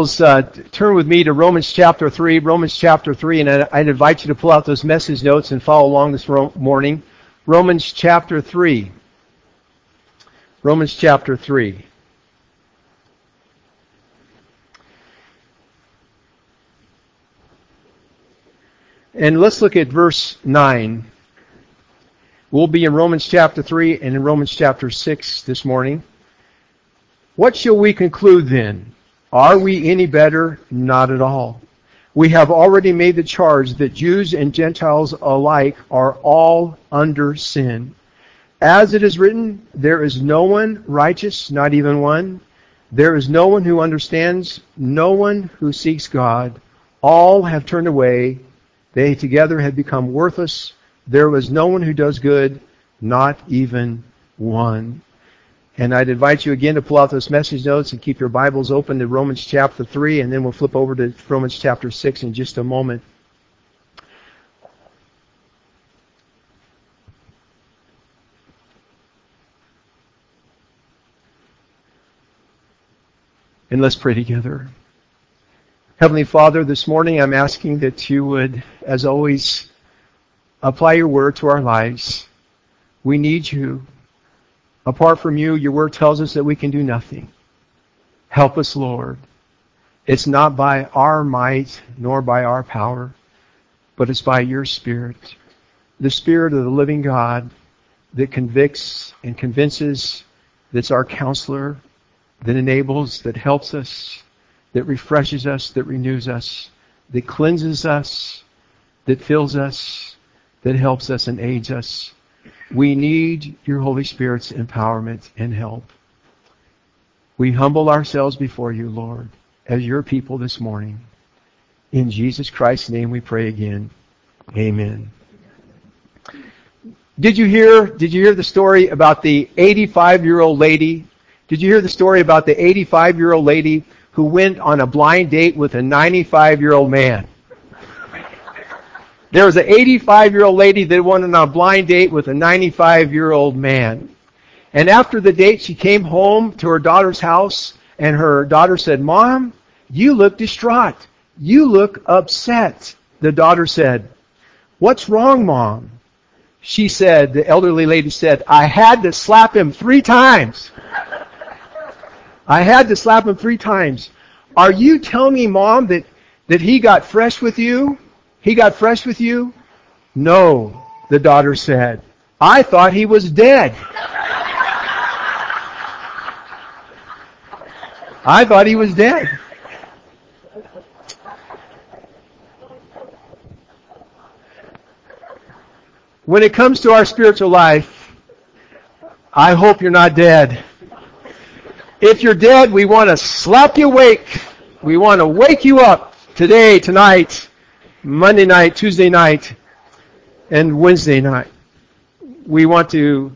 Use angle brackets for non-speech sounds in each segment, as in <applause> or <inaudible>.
Uh, turn with me to Romans chapter 3, Romans chapter 3, and I'd invite you to pull out those message notes and follow along this morning. Romans chapter 3. Romans chapter 3. And let's look at verse 9. We'll be in Romans chapter 3 and in Romans chapter 6 this morning. What shall we conclude then? Are we any better? Not at all. We have already made the charge that Jews and Gentiles alike are all under sin. As it is written, there is no one righteous, not even one. There is no one who understands, no one who seeks God. All have turned away. They together have become worthless. There was no one who does good, not even one. And I'd invite you again to pull out those message notes and keep your Bibles open to Romans chapter 3, and then we'll flip over to Romans chapter 6 in just a moment. And let's pray together. Heavenly Father, this morning I'm asking that you would, as always, apply your word to our lives. We need you. Apart from you, your word tells us that we can do nothing. Help us, Lord. It's not by our might nor by our power, but it's by your Spirit. The Spirit of the living God that convicts and convinces, that's our counselor, that enables, that helps us, that refreshes us, that renews us, that cleanses us, that fills us, that helps us and aids us. We need your Holy Spirit's empowerment and help. We humble ourselves before you, Lord, as your people this morning. In Jesus Christ's name we pray again. Amen. Did you hear, did you hear the story about the 85 year old lady? Did you hear the story about the 85 year old lady who went on a blind date with a 95 year old man? There was an 85 year old lady that went on a blind date with a 95 year old man. And after the date, she came home to her daughter's house and her daughter said, Mom, you look distraught. You look upset. The daughter said, What's wrong, Mom? She said, the elderly lady said, I had to slap him three times. <laughs> I had to slap him three times. Are you telling me, Mom, that, that he got fresh with you? He got fresh with you? No, the daughter said. I thought he was dead. I thought he was dead. When it comes to our spiritual life, I hope you're not dead. If you're dead, we want to slap you awake. We want to wake you up today, tonight, Monday night, Tuesday night, and Wednesday night. We want to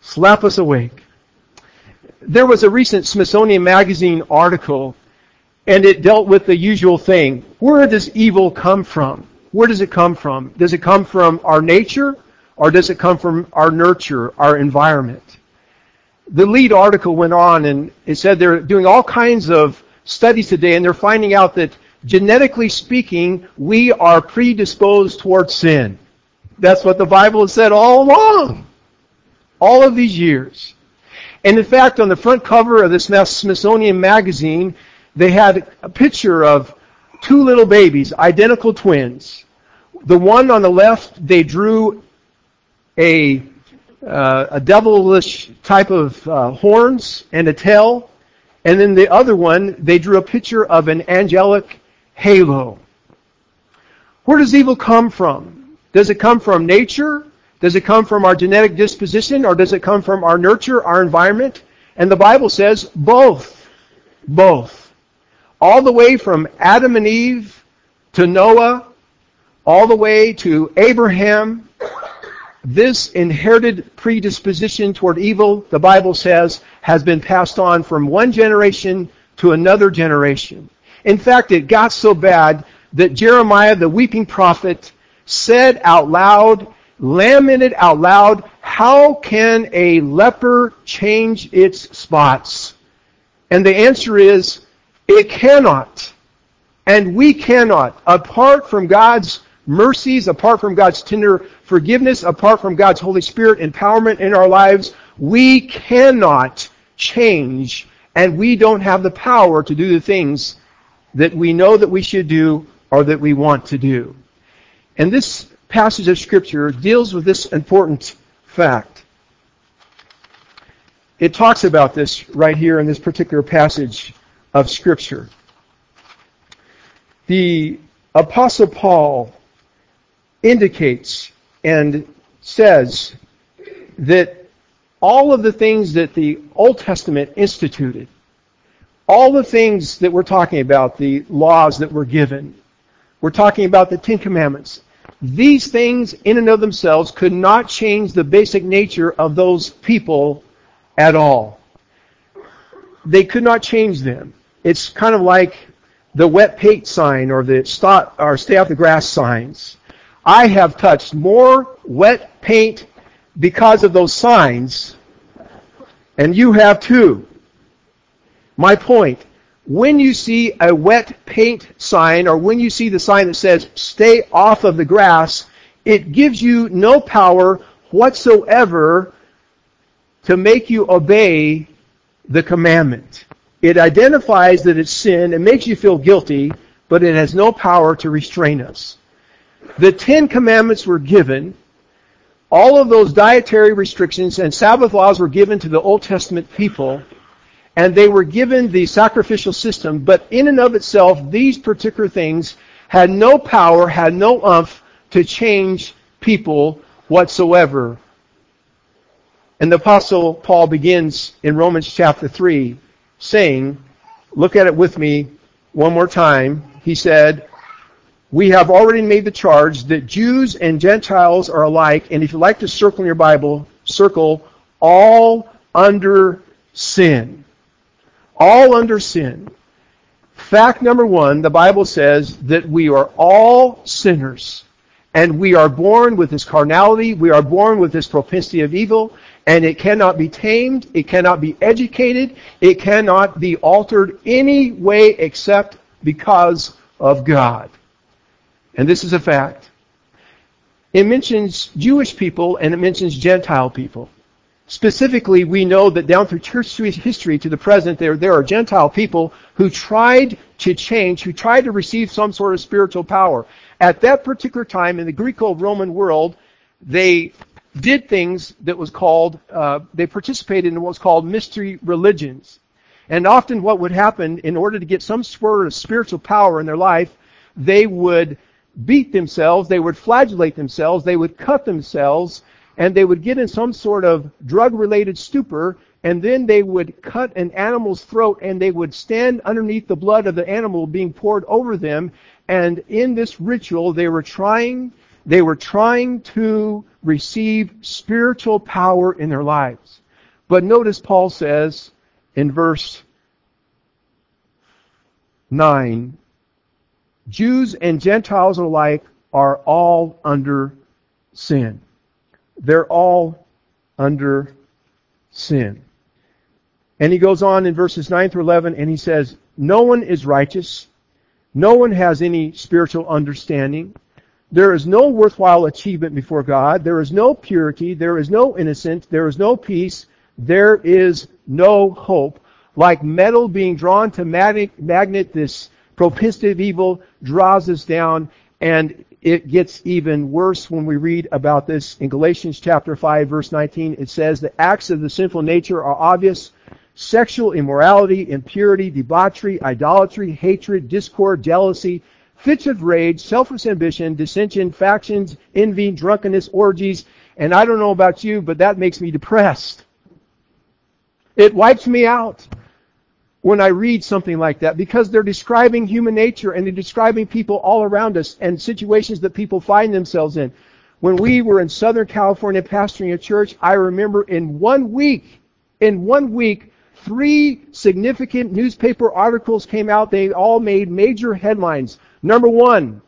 slap us awake. There was a recent Smithsonian Magazine article, and it dealt with the usual thing. Where does evil come from? Where does it come from? Does it come from our nature, or does it come from our nurture, our environment? The lead article went on, and it said they're doing all kinds of studies today, and they're finding out that genetically speaking, we are predisposed towards sin. That's what the Bible has said all along. All of these years. And in fact, on the front cover of this Smithsonian magazine, they had a picture of two little babies, identical twins. The one on the left, they drew a, uh, a devilish type of uh, horns and a tail. And then the other one, they drew a picture of an angelic halo. Where does evil come from? Does it come from nature? Does it come from our genetic disposition or does it come from our nurture, our environment? And the Bible says both. Both. All the way from Adam and Eve to Noah, all the way to Abraham, this inherited predisposition toward evil, the Bible says, has been passed on from one generation to another generation. In fact, it got so bad that Jeremiah, the weeping prophet, said out loud, lamented out loud, how can a leper change its spots? And the answer is, It cannot. And we cannot. Apart from God's mercies, apart from God's tender forgiveness, apart from God's Holy Spirit empowerment in our lives, we cannot change and we don't have the power to do the things that we know that we should do or that we want to do. And this passage of Scripture deals with this important fact. It talks about this right here in this particular passage of Scripture. The Apostle Paul indicates and says that all of the things that the Old Testament instituted, all the things that we're talking about, the laws that were given, we're talking about the Ten Commandments. These things in and of themselves could not change the basic nature of those people at all. They could not change them. It's kind of like the wet paint sign or the stop or stay off the grass signs. I have touched more wet paint because of those signs, and you have too. My point, when you see a wet paint sign or when you see the sign that says stay off of the grass, it gives you no power whatsoever to make you obey the commandment. It identifies that it's sin, it makes you feel guilty, but it has no power to restrain us. The Ten Commandments were given. All of those dietary restrictions and Sabbath laws were given to the Old Testament people, and they were given the sacrificial system, but in and of itself, these particular things had no power, had no umph to change people whatsoever. And the Apostle Paul begins in Romans chapter 3 saying, look at it with me one more time. He said, we have already made the charge that Jews and Gentiles are alike, and if you like to circle in your Bible, circle all under sin. All under sin. Fact number one, the Bible says that we are all sinners. And we are born with this carnality, we are born with this propensity of evil, and it cannot be tamed, it cannot be educated, it cannot be altered any way except because of God. And this is a fact. It mentions Jewish people and it mentions Gentile people. Specifically, we know that down through church history to the present, there, there are Gentile people who tried to change, who tried to receive some sort of spiritual power. At that particular time in the Greco-Roman world, they did things that was called, uh, they participated in what was called mystery religions. And often what would happen, in order to get some sort of spiritual power in their life, they would beat themselves, they would flagellate themselves, they would cut themselves, and they would get in some sort of drug-related stupor, and then they would cut an animal's throat and they would stand underneath the blood of the animal being poured over them, and in this ritual they were trying they were trying to receive spiritual power in their lives. But notice Paul says in verse 9, Jews and Gentiles alike are all under sin. They're all under sin. And he goes on in verses 9 through 11 and he says, No one is righteous. No one has any spiritual understanding. There is no worthwhile achievement before God. There is no purity. There is no innocence. There is no peace. There is no hope. Like metal being drawn to magnet, this propensity of evil draws us down, and it gets even worse when we read about this in Galatians chapter 5 verse 19. It says the acts of the sinful nature are obvious. Sexual immorality, impurity, debauchery, idolatry, hatred, discord, jealousy, fits of rage, selfish ambition, dissension, factions, envy, drunkenness, orgies, and I don't know about you, but that makes me depressed. It wipes me out when I read something like that because they're describing human nature and they're describing people all around us and situations that people find themselves in. When we were in Southern California pastoring a church, I remember in one week, in one week, three significant newspaper articles came out. They all made major headlines. Number one,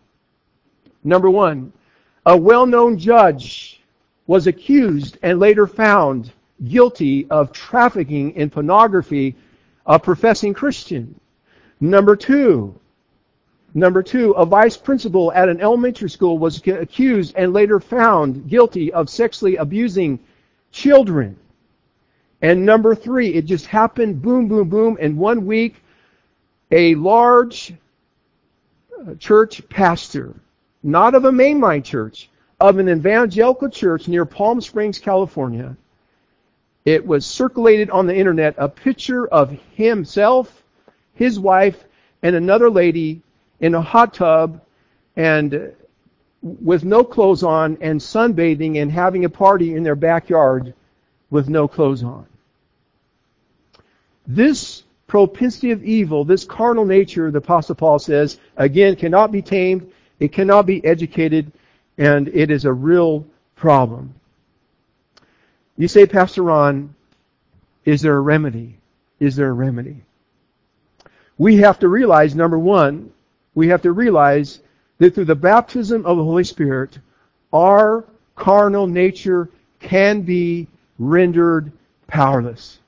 number one, a well-known judge was accused and later found guilty of trafficking in pornography a professing Christian. Number two, number two, a vice principal at an elementary school was accused and later found guilty of sexually abusing children. And number three, it just happened, boom, boom, boom, in one week, a large uh, church pastor, not of a mainline church, of an evangelical church near Palm Springs, California. It was circulated on the internet a picture of himself his wife, and another lady in a hot tub and with no clothes on and sunbathing and having a party in their backyard with no clothes on. This propensity of evil, this carnal nature, the Apostle Paul says, again, cannot be tamed, it cannot be educated, and it is a real problem. You say, Pastor Ron, is there a remedy? Is there a remedy? we have to realize, number one, we have to realize that through the baptism of the Holy Spirit, our carnal nature can be rendered powerless.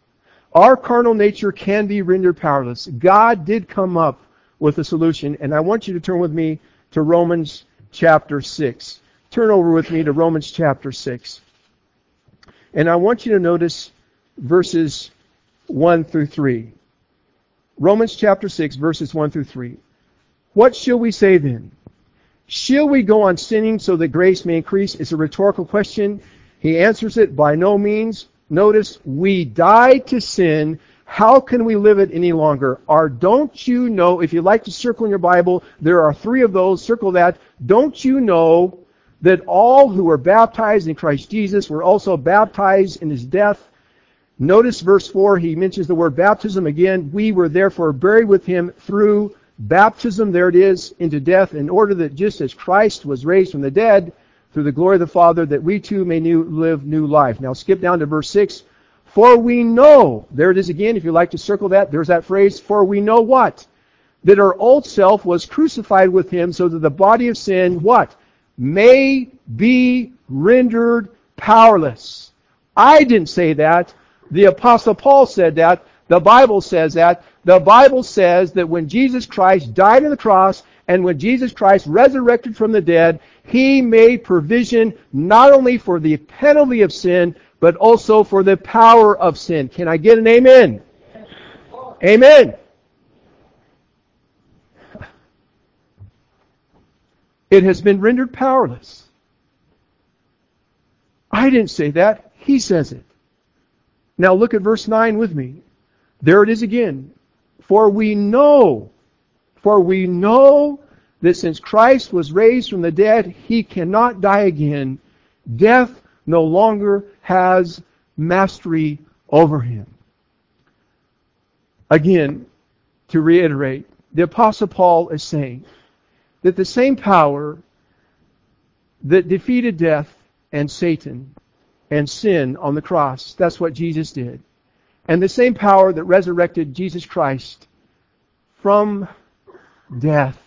Our carnal nature can be rendered powerless. God did come up with a solution, and I want you to turn with me to Romans chapter 6. Turn over with me to Romans chapter 6. And I want you to notice verses 1 through 3. Romans chapter 6, verses 1 through 3. What shall we say then? Shall we go on sinning so that grace may increase? It's a rhetorical question. He answers it by no means. Notice, we died to sin. How can we live it any longer? Or don't you know, if you like to circle in your Bible, there are three of those. Circle that. Don't you know that all who were baptized in Christ Jesus were also baptized in his death? Notice verse 4, he mentions the word baptism again. We were therefore buried with him through baptism, there it is, into death, in order that just as Christ was raised from the dead through the glory of the Father, that we too may new, live new life. Now skip down to verse 6. For we know, there it is again, if you like to circle that, there's that phrase, for we know what? That our old self was crucified with him so that the body of sin, what? May be rendered powerless. I didn't say that. The apostle Paul said that. The Bible says that. The Bible says that when Jesus Christ died on the cross and when Jesus Christ resurrected from the dead, He made provision not only for the penalty of sin, but also for the power of sin. Can I get an amen? Amen. It has been rendered powerless. I didn't say that. He says it. Now look at verse 9 with me. There it is again. For we know, for we know that since Christ was raised from the dead, he cannot die again. Death no longer has mastery over him. Again, to reiterate, the Apostle Paul is saying that the same power that defeated death and Satan and sin on the cross. That's what Jesus did. And the same power that resurrected Jesus Christ from death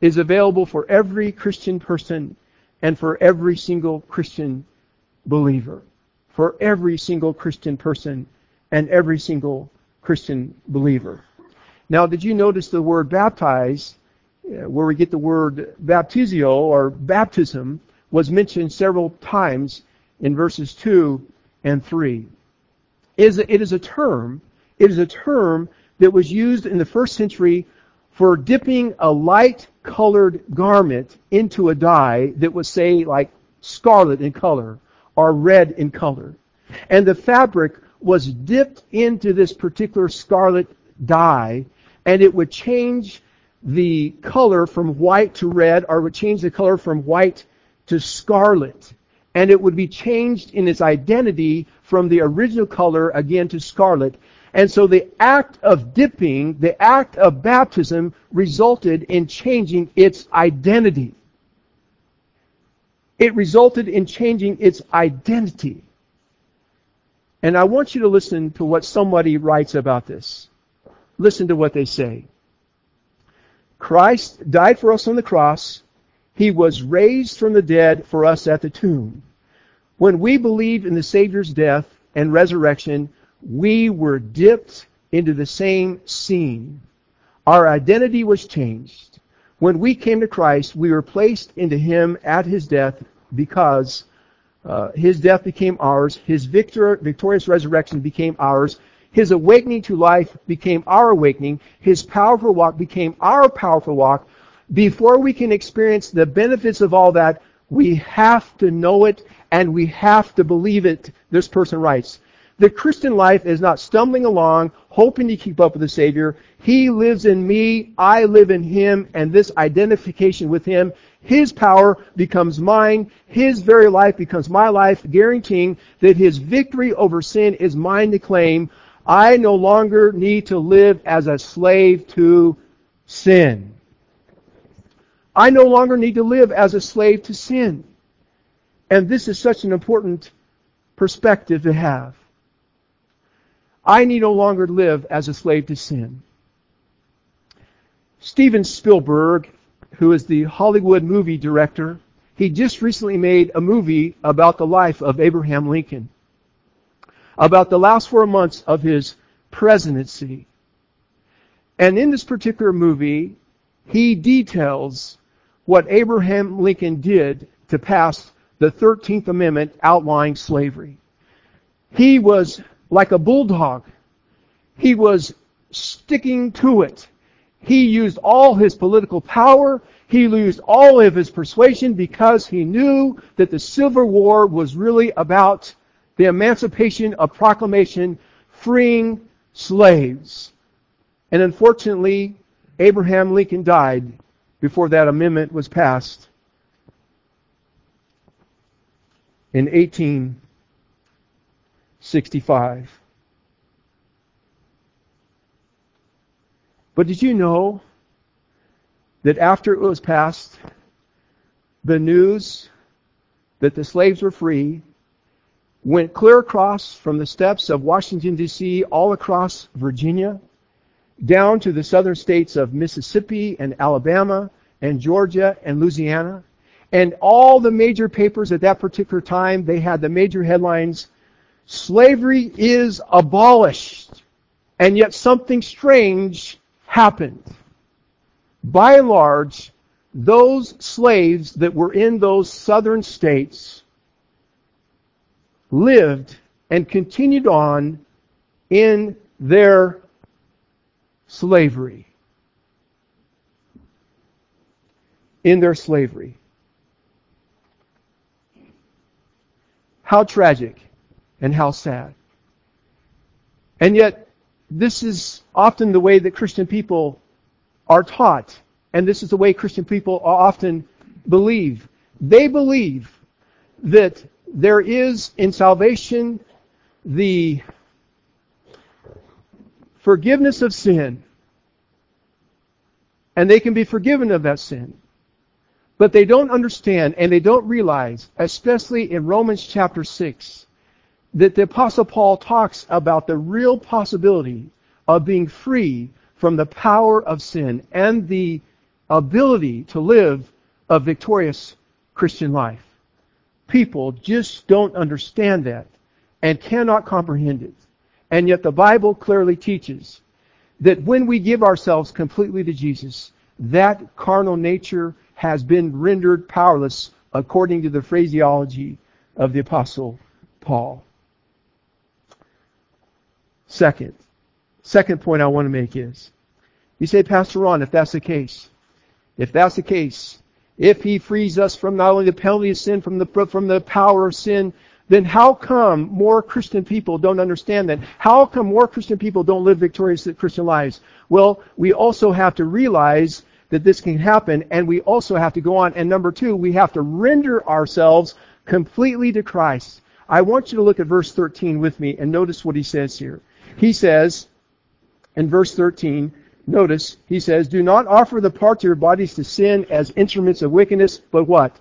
is available for every Christian person and for every single Christian believer. For every single Christian person and every single Christian believer. Now, did you notice the word baptize, Uh, where we get the word baptizio or baptism, was mentioned several times in verses 2 and 3. It is, a, it is a term, it is a term that was used in the first century for dipping a light colored garment into a dye that was say like scarlet in color or red in color. And the fabric was dipped into this particular scarlet dye and it would change the color from white to red or would change the color from white to scarlet and it would be changed in its identity from the original color again to scarlet. And so the act of dipping, the act of baptism resulted in changing its identity. It resulted in changing its identity. And I want you to listen to what somebody writes about this. Listen to what they say. Christ died for us on the cross. He was raised from the dead for us at the tomb. When we believed in the Savior's death and resurrection, we were dipped into the same scene. Our identity was changed. When we came to Christ, we were placed into Him at His death because uh, His death became ours. His victor, victorious resurrection became ours. His awakening to life became our awakening. His powerful walk became our powerful walk. Before we can experience the benefits of all that, we have to know it and we have to believe it, this person writes. The Christian life is not stumbling along, hoping to keep up with the Savior. He lives in me, I live in Him, and this identification with Him, His power becomes mine, His very life becomes my life, guaranteeing that His victory over sin is mine to claim. I no longer need to live as a slave to sin. I no longer need to live as a slave to sin. And this is such an important perspective to have. I need no longer live as a slave to sin. Steven Spielberg, who is the Hollywood movie director, he just recently made a movie about the life of Abraham Lincoln, about the last four months of his presidency. And in this particular movie, he details what Abraham Lincoln did to pass the 13th Amendment outlawing slavery. He was like a bulldog. He was sticking to it. He used all his political power. He used all of his persuasion because he knew that the Civil War was really about the emancipation of proclamation freeing slaves. And unfortunately, Abraham Lincoln died before that amendment was passed in 1865. But did you know that after it was passed, the news that the slaves were free went clear across from the steps of Washington, D.C., all across Virginia, down to the southern states of Mississippi and Alabama and Georgia and Louisiana. And all the major papers at that particular time, they had the major headlines, slavery is abolished. And yet something strange happened. By and large, those slaves that were in those southern states lived and continued on in their slavery. In their slavery. How tragic and how sad. And yet, this is often the way that Christian people are taught. And this is the way Christian people often believe. They believe that there is in salvation the forgiveness of sin. And they can be forgiven of that sin. But they don't understand and they don't realize, especially in Romans chapter 6, that the Apostle Paul talks about the real possibility of being free from the power of sin and the ability to live a victorious Christian life. People just don't understand that and cannot comprehend it. And yet the Bible clearly teaches that when we give ourselves completely to Jesus, that carnal nature has been rendered powerless according to the phraseology of the apostle Paul. Second, second point I want to make is, you say, Pastor Ron, if that's the case, if that's the case, if he frees us from not only the penalty of sin, from the, from the power of sin, then how come more Christian people don't understand that? How come more Christian people don't live victorious Christian lives? Well, we also have to realize that this can happen, and we also have to go on. And number two, we have to render ourselves completely to Christ. I want you to look at verse 13 with me and notice what he says here. He says in verse 13, notice, he says, Do not offer the parts of your bodies to sin as instruments of wickedness, but what?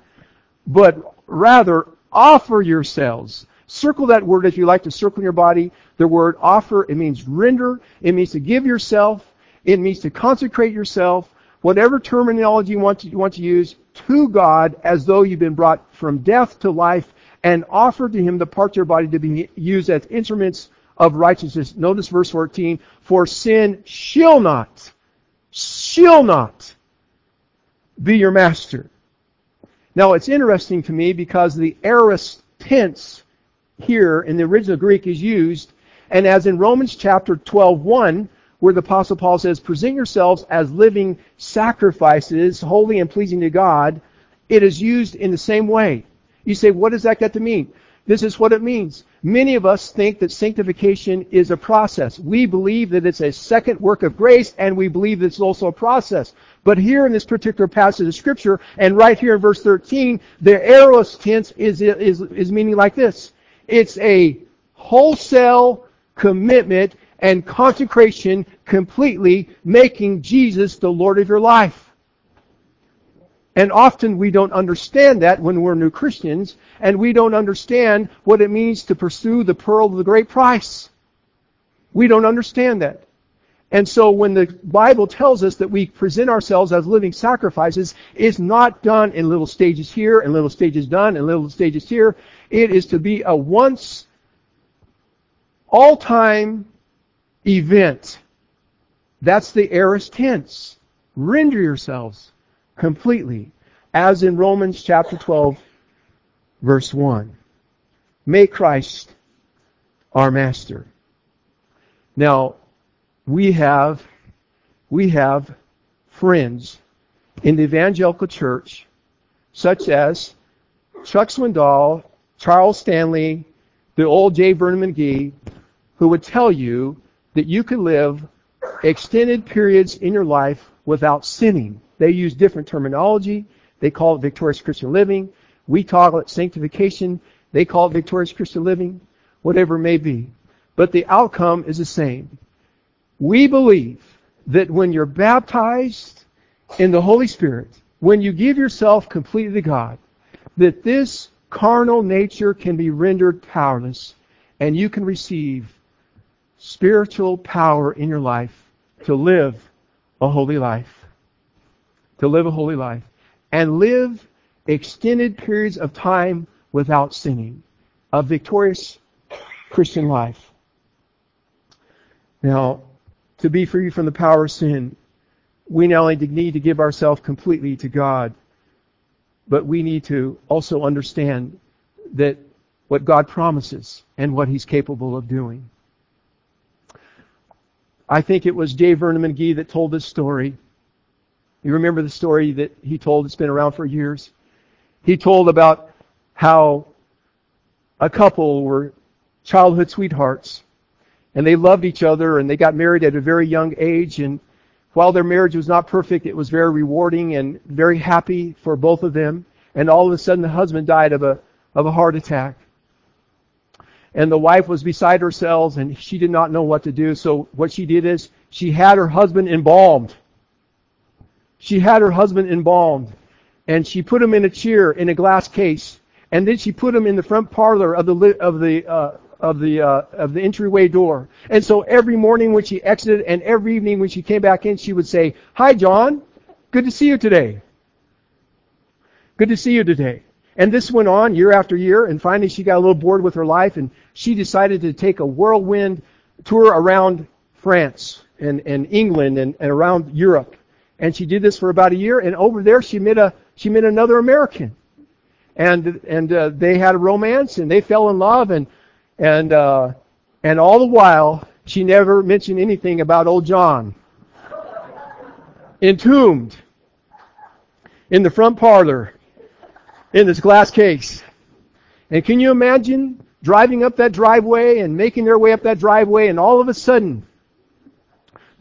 But rather offer yourselves. Circle that word if you like to circle your body. The word offer, it means render. It means to give yourself. It means to consecrate yourself whatever terminology you want to, you want to use, to God as though you've been brought from death to life and offer to Him the parts of your body to be used as instruments of righteousness. Notice verse 14, for sin shall not shall not be your master. Now it's interesting to me because the aorist tense here in the original Greek is used, and as in Romans chapter 12, 1, where the apostle Paul says, present yourselves as living sacrifices, holy and pleasing to God, it is used in the same way. You say, what does that get to mean? This is what it means. Many of us think that sanctification is a process. We believe that it's a second work of grace, and we believe that it's also a process. But here in this particular passage of scripture, and right here in verse 13, the aorist tense is, is, is meaning like this. It's a wholesale commitment and consecration completely making Jesus the Lord of your life. And often we don't understand that when we're new Christians, and we don't understand what it means to pursue the pearl of the great price. We don't understand that. And so when the Bible tells us that we present ourselves as living sacrifices, it's not done in little stages here and little stages done and little stages here. It is to be a once, all-time event. That's the aorist tense. Render yourselves completely, as in Romans chapter 12, verse 1. Make Christ our master. Now, we have, we have friends in the evangelical church, such as Chuck Swindoll, Charles Stanley, the old J. Vernon McGee, who would tell you that you could live extended periods in your life without sinning. They use different terminology. They call it victorious Christian living. We call it sanctification. They call it victorious Christian living. Whatever it may be. But the outcome is the same. We believe that when you're baptized in the Holy Spirit, when you give yourself completely to God, that this carnal nature can be rendered powerless and you can receive spiritual power in your life to live a holy life to live a holy life and live extended periods of time without sinning. A victorious Christian life. Now, to be free from the power of sin, we not only need to give ourselves completely to God, but we need to also understand that what God promises and what He's capable of doing. I think it was J. Vernon McGee that told this story you remember the story that he told? It's been around for years. He told about how a couple were childhood sweethearts and they loved each other and they got married at a very young age and while their marriage was not perfect, it was very rewarding and very happy for both of them. And all of a sudden the husband died of a, of a heart attack. And the wife was beside herself and she did not know what to do. So what she did is she had her husband embalmed she had her husband embalmed and she put him in a chair in a glass case and then she put him in the front parlor of the of the uh, of the uh, of the entryway door. And so every morning when she exited and every evening when she came back in, she would say, "Hi, John. Good to see you today. Good to see you today." And this went on year after year, and finally she got a little bored with her life, and she decided to take a whirlwind tour around France and, and England and, and around Europe. And she did this for about a year, and over there she met a she met another American, and and uh, they had a romance, and they fell in love, and and uh, and all the while she never mentioned anything about old John, entombed in the front parlor in this glass case. And can you imagine driving up that driveway and making their way up that driveway, and all of a sudden,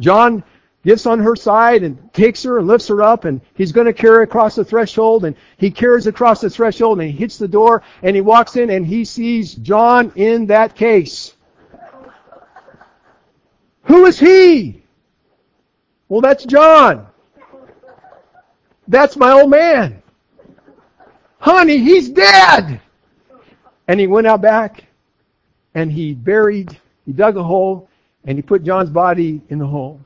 John gets on her side and takes her and lifts her up and he's going to carry across the threshold and he carries across the threshold and he hits the door and he walks in and he sees John in that case. Who is he? Well, that's John. That's my old man. Honey, he's dead. And he went out back and he buried, he dug a hole and he put John's body in the hole.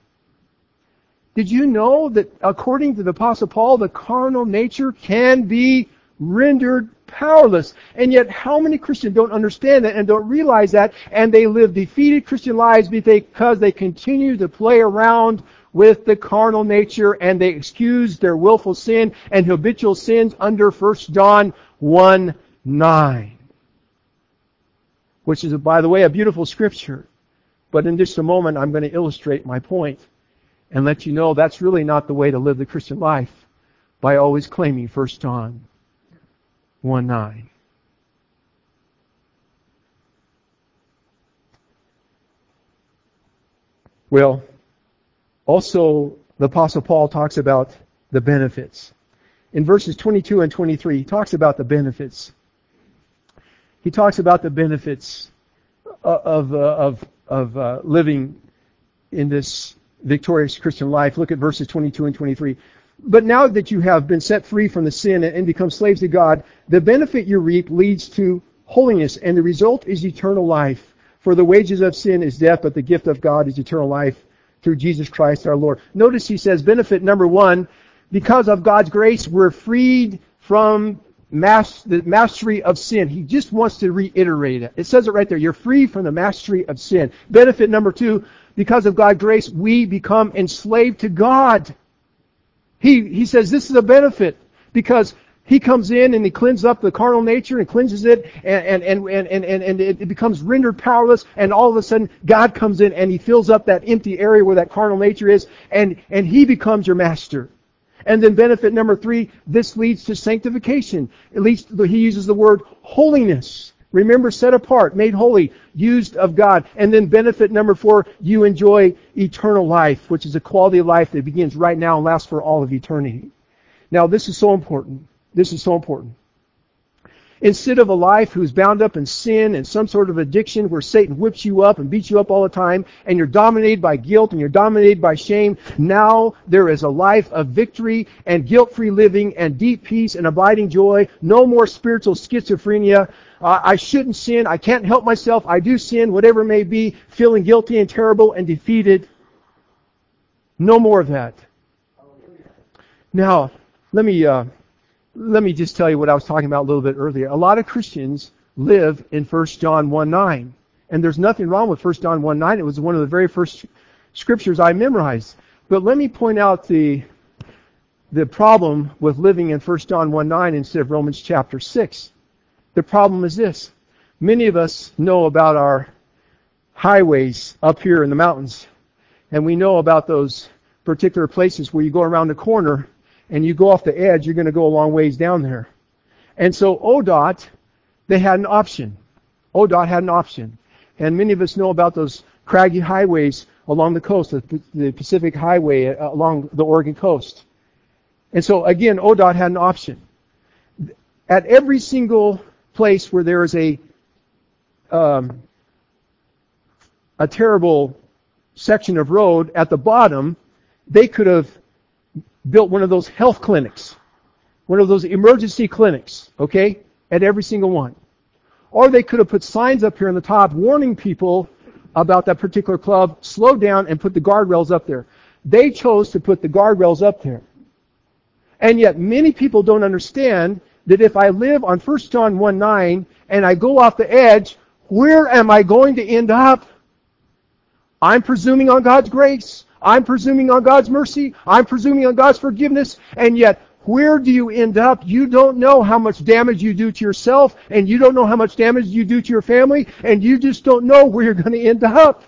Did you know that according to the Apostle Paul, the carnal nature can be rendered powerless. And yet, how many Christians don't understand that and don't realize that, and they live defeated Christian lives because they continue to play around with the carnal nature and they excuse their willful sin and habitual sins under 1 John 1 9. Which is, by the way, a beautiful scripture. But in just a moment, I'm going to illustrate my point and let you know that's really not the way to live the Christian life by always claiming 1 John 1 9. Well, also, the Apostle Paul talks about the benefits. In verses 22 and 23, he talks about the benefits. He talks about the benefits of, uh, of, of uh, living in this victorious Christian life. Look at verses 22 and 23. But now that you have been set free from the sin and become slaves to God, the benefit you reap leads to holiness, and the result is eternal life. For the wages of sin is death, but the gift of God is eternal life through Jesus Christ our Lord. Notice he says benefit number one, because of God's grace, we're freed from mas- the mastery of sin. He just wants to reiterate it. It says it right there. You're free from the mastery of sin. Benefit number two, because of God's grace, we become enslaved to God. He, he says this is a benefit because he comes in and he cleanses up the carnal nature and cleanses it and, and, and, and, and, and it becomes rendered powerless and all of a sudden God comes in and he fills up that empty area where that carnal nature is and, and he becomes your master. And then benefit number three, this leads to sanctification. At least he uses the word holiness. Remember, set apart, made holy, used of God. And then benefit number four, you enjoy eternal life, which is a quality of life that begins right now and lasts for all of eternity. Now, this is so important. This is so important. Instead of a life who's bound up in sin and some sort of addiction where Satan whips you up and beats you up all the time and you're dominated by guilt and you're dominated by shame, now there is a life of victory and guilt-free living and deep peace and abiding joy. No more spiritual schizophrenia. Uh, I shouldn't sin. I can't help myself. I do sin, whatever it may be, feeling guilty and terrible and defeated. No more of that. Now, let me uh, let me just tell you what I was talking about a little bit earlier. A lot of Christians live in 1 John 1 9. And there's nothing wrong with 1 John 1 9. It was one of the very first scriptures I memorized. But let me point out the, the problem with living in 1 John 1 9 instead of Romans chapter 6. The problem is this. Many of us know about our highways up here in the mountains. And we know about those particular places where you go around the corner and you go off the edge, you're going to go a long ways down there. And so ODOT, they had an option. ODOT had an option. And many of us know about those craggy highways along the coast, the Pacific Highway uh, along the Oregon coast. And so again, ODOT had an option. At every single place where there is a um, a terrible section of road at the bottom, they could have built one of those health clinics, one of those emergency clinics, okay, at every single one. Or they could have put signs up here on the top warning people about that particular club, slow down and put the guardrails up there. They chose to put the guardrails up there. And yet many people don't understand that if I live on 1 John 1 9 and I go off the edge, where am I going to end up? I'm presuming on God's grace. I'm presuming on God's mercy. I'm presuming on God's forgiveness. And yet, where do you end up? You don't know how much damage you do to yourself, and you don't know how much damage you do to your family, and you just don't know where you're going to end up.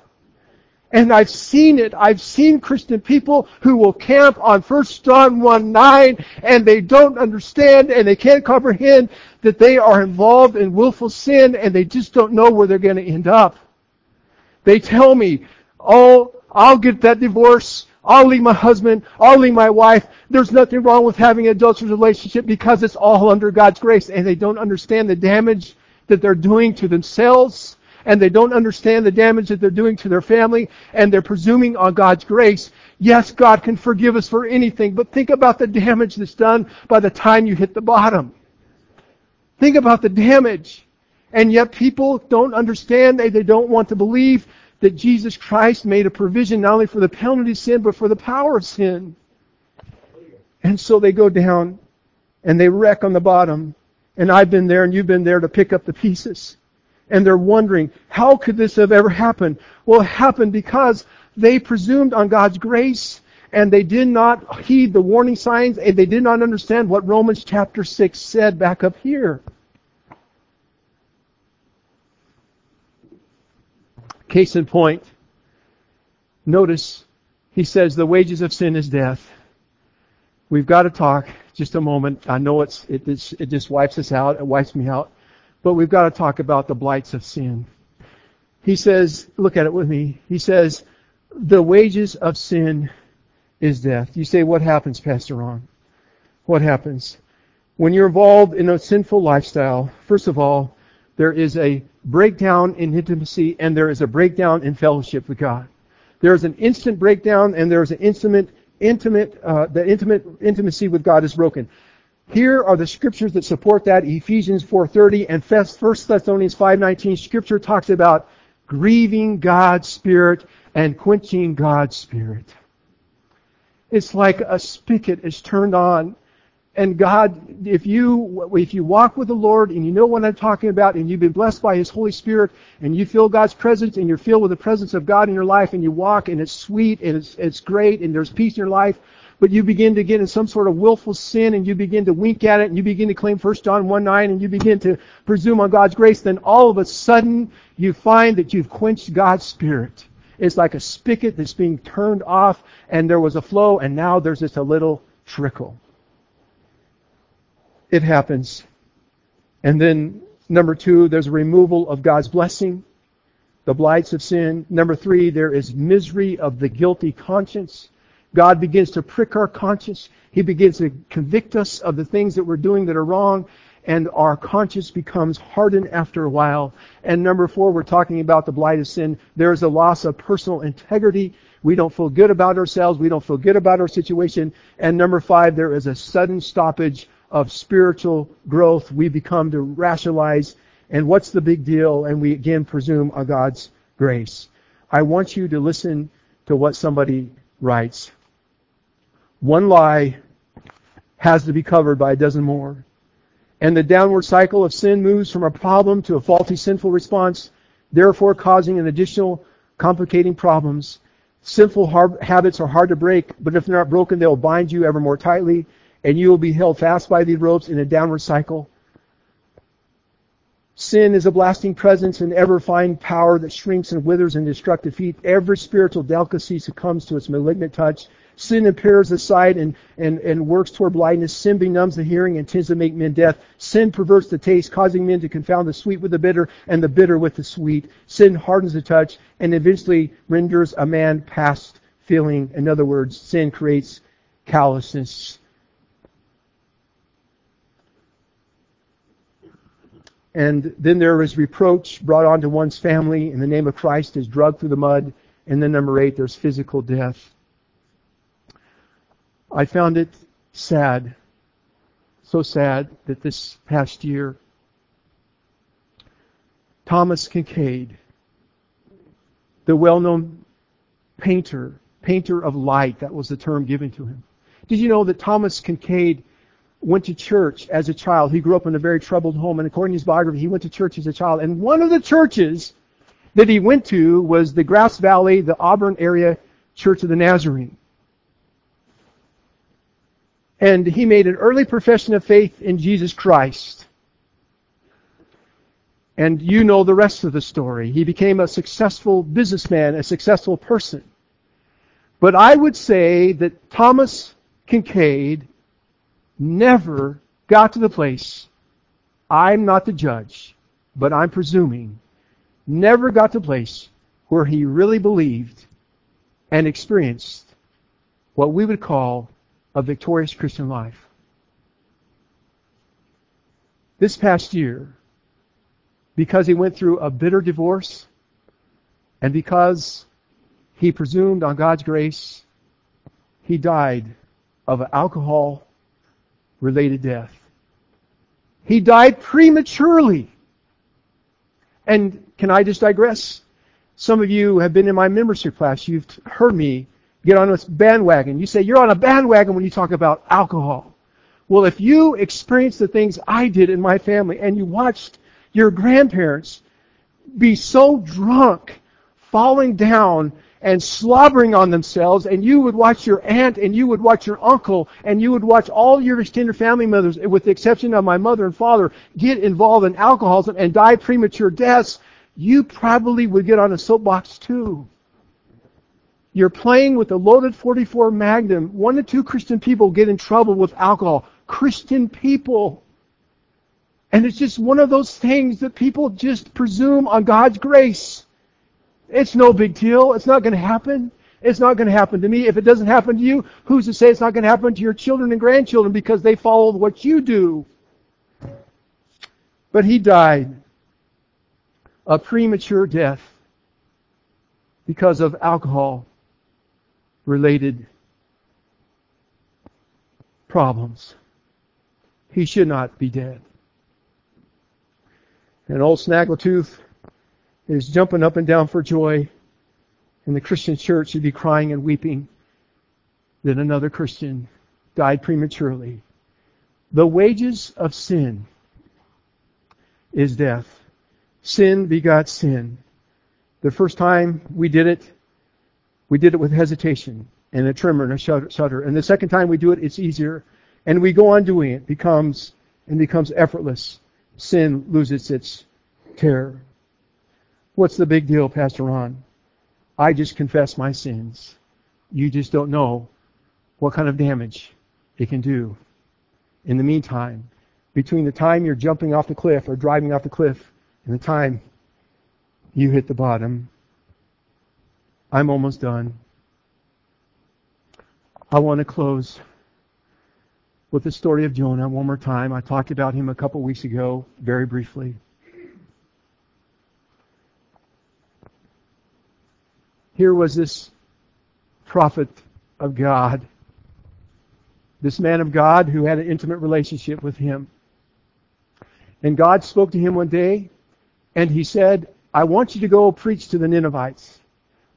And I've seen it. I've seen Christian people who will camp on 1 John 1 9 and they don't understand and they can't comprehend that they are involved in willful sin and they just don't know where they're going to end up. They tell me, oh, I'll get that divorce. I'll leave my husband. I'll leave my wife. There's nothing wrong with having an adulterous relationship because it's all under God's grace. And they don't understand the damage that they're doing to themselves. And they don't understand the damage that they're doing to their family. And they're presuming on God's grace. Yes, God can forgive us for anything. But think about the damage that's done by the time you hit the bottom. Think about the damage. And yet people don't understand. They, they don't want to believe that Jesus Christ made a provision not only for the penalty of sin, but for the power of sin. And so they go down and they wreck on the bottom And I've been there and you've been there to pick up the pieces. And they're wondering, how could this have ever happened? Well, it happened because they presumed on God's grace and they did not heed the warning signs and they did not understand what Romans chapter 6 said back up here. Case in point, notice he says the wages of sin is death. We've got to talk just a moment. I know it's, it, it's, it just wipes us out. It wipes me out. But we've got to talk about the blights of sin. He says, look at it with me. He says, the wages of sin is death. You say, what happens, Pastor Ron? What happens? When you're involved in a sinful lifestyle, first of all, there is a breakdown in intimacy and there is a breakdown in fellowship with God. There is an instant breakdown and there is an intimate, intimate, uh, the intimate intimacy with God is broken. Here are the scriptures that support that. Ephesians 4:30 and 1 Thessalonians 5:19. Scripture talks about grieving God's Spirit and quenching God's Spirit. It's like a spigot is turned on. And God, if you, if you walk with the Lord and you know what I'm talking about and you've been blessed by His Holy Spirit and you feel God's presence and you're filled with the presence of God in your life and you walk and it's sweet and it's, it's great and there's peace in your life, but you begin to get in some sort of willful sin and you begin to wink at it and you begin to claim 1 John 1 9 and you begin to presume on God's grace, then all of a sudden you find that you've quenched God's Spirit. It's like a spigot that's being turned off and there was a flow and now there's just a little trickle. It happens. And then number two, there's a removal of God's blessing, the blights of sin. Number three, there is misery of the guilty conscience. God begins to prick our conscience. He begins to convict us of the things that we're doing that are wrong and our conscience becomes hardened after a while. And number four, we're talking about the blight of sin. There is a loss of personal integrity. We don't feel good about ourselves. We don't feel good about our situation. And number five, there is a sudden stoppage of spiritual growth. We become to rationalize and what's the big deal? And we again presume on God's grace. I want you to listen to what somebody writes. One lie has to be covered by a dozen more and the downward cycle of sin moves from a problem to a faulty sinful response, therefore causing an additional complicating problems. Sinful habits are hard to break, but if they're not broken, they'll bind you ever more tightly, and you will be held fast by these ropes in a downward cycle. Sin is a blasting presence and ever fine power that shrinks and withers in destructive heat. Every spiritual delicacy succumbs to its malignant touch. Sin appears aside and, and, and works toward blindness. Sin benumbs the hearing and tends to make men deaf. Sin perverts the taste, causing men to confound the sweet with the bitter and the bitter with the sweet. Sin hardens the touch and eventually renders a man past feeling. In other words, sin creates callousness. And then there is reproach brought onto one's family in the name of Christ is drugged through the mud. And then number eight, there's physical death. I found it sad, so sad that this past year, Thomas Kinkade, the well-known painter, painter of light, that was the term given to him. Did you know that Thomas Kinkade went to church as a child? He grew up in a very troubled home, and according to his biography, he went to church as a child. And one of the churches that he went to was the Grass Valley, the Auburn area Church of the Nazarene. And he made an early profession of faith in Jesus Christ. And you know the rest of the story. He became a successful businessman, a successful person. But I would say that Thomas Kinkade never got to the place, I'm not the judge, but I'm presuming, never got to the place where he really believed and experienced what we would call a victorious Christian life. This past year, because he went through a bitter divorce, and because he presumed on God's grace, he died of alcohol related death. He died prematurely. And can I just digress? Some of you have been in my membership class. You've heard me get on this bandwagon. You say you're on a bandwagon when you talk about alcohol. Well, if you experienced the things I did in my family and you watched your grandparents be so drunk, falling down and slobbering on themselves, and you would watch your aunt and you would watch your uncle and you would watch all your extended family members, with the exception of my mother and father, get involved in alcoholism and die premature deaths, you probably would get on a soapbox too. You're playing with a loaded 44 Magnum. One to two Christian people get in trouble with alcohol. Christian people. And it's just one of those things that people just presume on God's grace. It's no big deal. It's not going to happen. It's not going to happen to me. If it doesn't happen to you, who's to say it's not going to happen to your children and grandchildren because they followed what you do? But he died a premature death because of alcohol related problems. He should not be dead. And old Snaggletooth is jumping up and down for joy, and the Christian church should be crying and weeping that another Christian died prematurely. The wages of sin is death. Sin begot sin. The first time we did it, we did it with hesitation and a tremor and a shudder. And the second time we do it, it's easier. And we go on doing it, becomes and becomes effortless. Sin loses its terror. What's the big deal, Pastor Ron? I just confess my sins. You just don't know what kind of damage it can do. In the meantime, between the time you're jumping off the cliff or driving off the cliff and the time you hit the bottom, I'm almost done. I want to close with the story of Jonah one more time. I talked about him a couple weeks ago, very briefly. Here was this prophet of God, this man of God who had an intimate relationship with him. And God spoke to him one day, and he said, I want you to go preach to the Ninevites.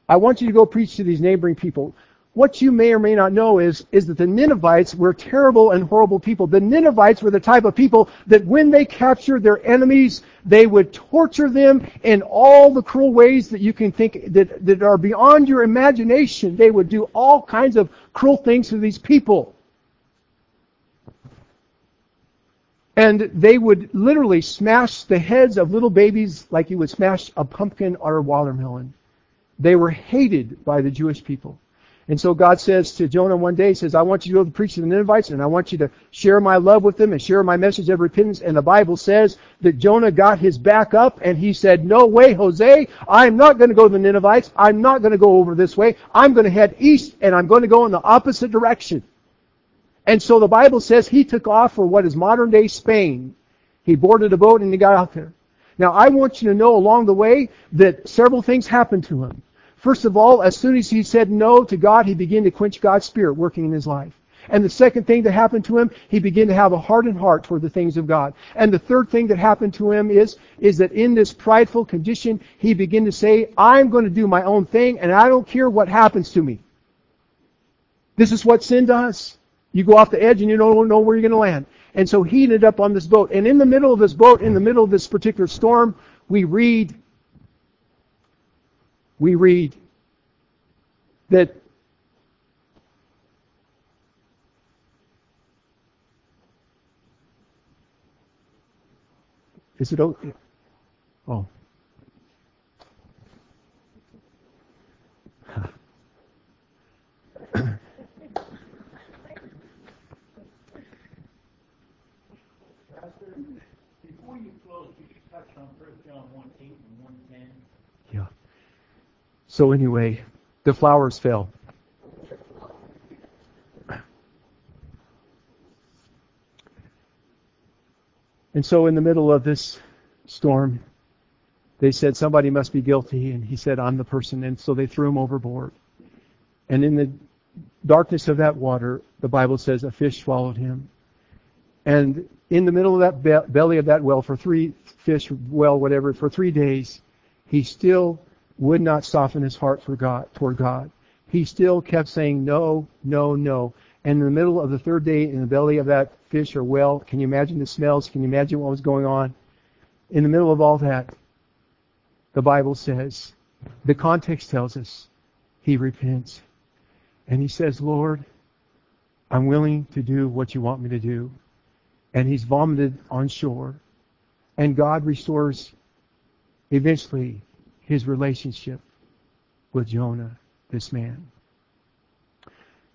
I want you to go preach to these neighboring people. What you may or may not know is, is that the Ninevites were terrible and horrible people. The Ninevites were the type of people that when they captured their enemies, they would torture them in all the cruel ways that you can think that, that are beyond your imagination. They would do all kinds of cruel things to these people. And they would literally smash the heads of little babies like you would smash a pumpkin or a watermelon. They were hated by the Jewish people. And so God says to Jonah one day, he says, I want you to go to preach to the Ninevites and I want you to share my love with them and share my message of repentance. And the Bible says that Jonah got his back up and he said, no way, Jose, I'm not going to go to the Ninevites. I'm not going to go over this way. I'm going to head east and I'm going to go in the opposite direction. And so the Bible says he took off for what is modern day Spain. He boarded a boat and he got out there. Now I want you to know along the way that several things happened to him. First of all, as soon as he said no to God, he began to quench God's Spirit working in his life. And the second thing that happened to him, he began to have a hardened heart toward the things of God. And the third thing that happened to him is, is that in this prideful condition, he began to say, I'm going to do my own thing and I don't care what happens to me. This is what sin does. You go off the edge and you don't know where you're going to land. And so he ended up on this boat. And in the middle of this boat, in the middle of this particular storm, we read, we read that Is it okay? Oh. So anyway, the flowers fell. And so in the middle of this storm, they said somebody must be guilty, and he said, I'm the person. And so they threw him overboard. And in the darkness of that water, the Bible says a fish swallowed him. And in the middle of that be- belly of that well, for three fish well, whatever, for three days, he still would not soften his heart for God, toward God. He still kept saying no, no, no. And in the middle of the third day in the belly of that fish or whale, can you imagine the smells? Can you imagine what was going on? In the middle of all that, the Bible says, the context tells us, he repents. And he says, Lord, I'm willing to do what you want me to do. And he's vomited on shore. And God restores eventually his relationship with Jonah, this man.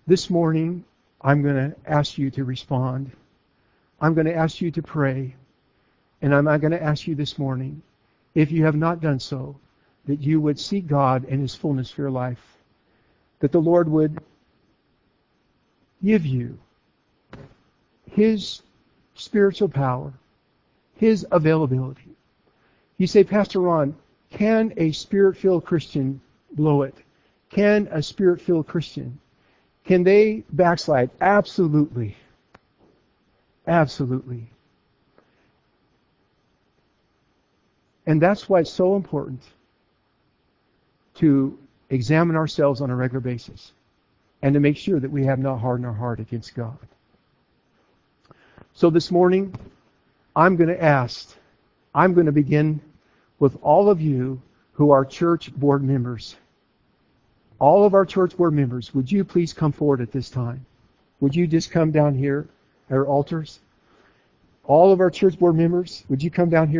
This morning, I'm going to ask you to respond. I'm going to ask you to pray. And I'm going to ask you this morning, if you have not done so, that you would seek God and His fullness for your life. That the Lord would give you His spiritual power, His availability. You say, Pastor Ron, can a spirit-filled Christian blow it? Can a spirit-filled Christian, can they backslide? Absolutely. Absolutely. And that's why it's so important to examine ourselves on a regular basis and to make sure that we have not hardened our heart against God. So this morning, I'm going to ask, I'm going to begin with all of you who are church board members. All of our church board members, would you please come forward at this time? Would you just come down here, at our altars? All of our church board members, would you come down here?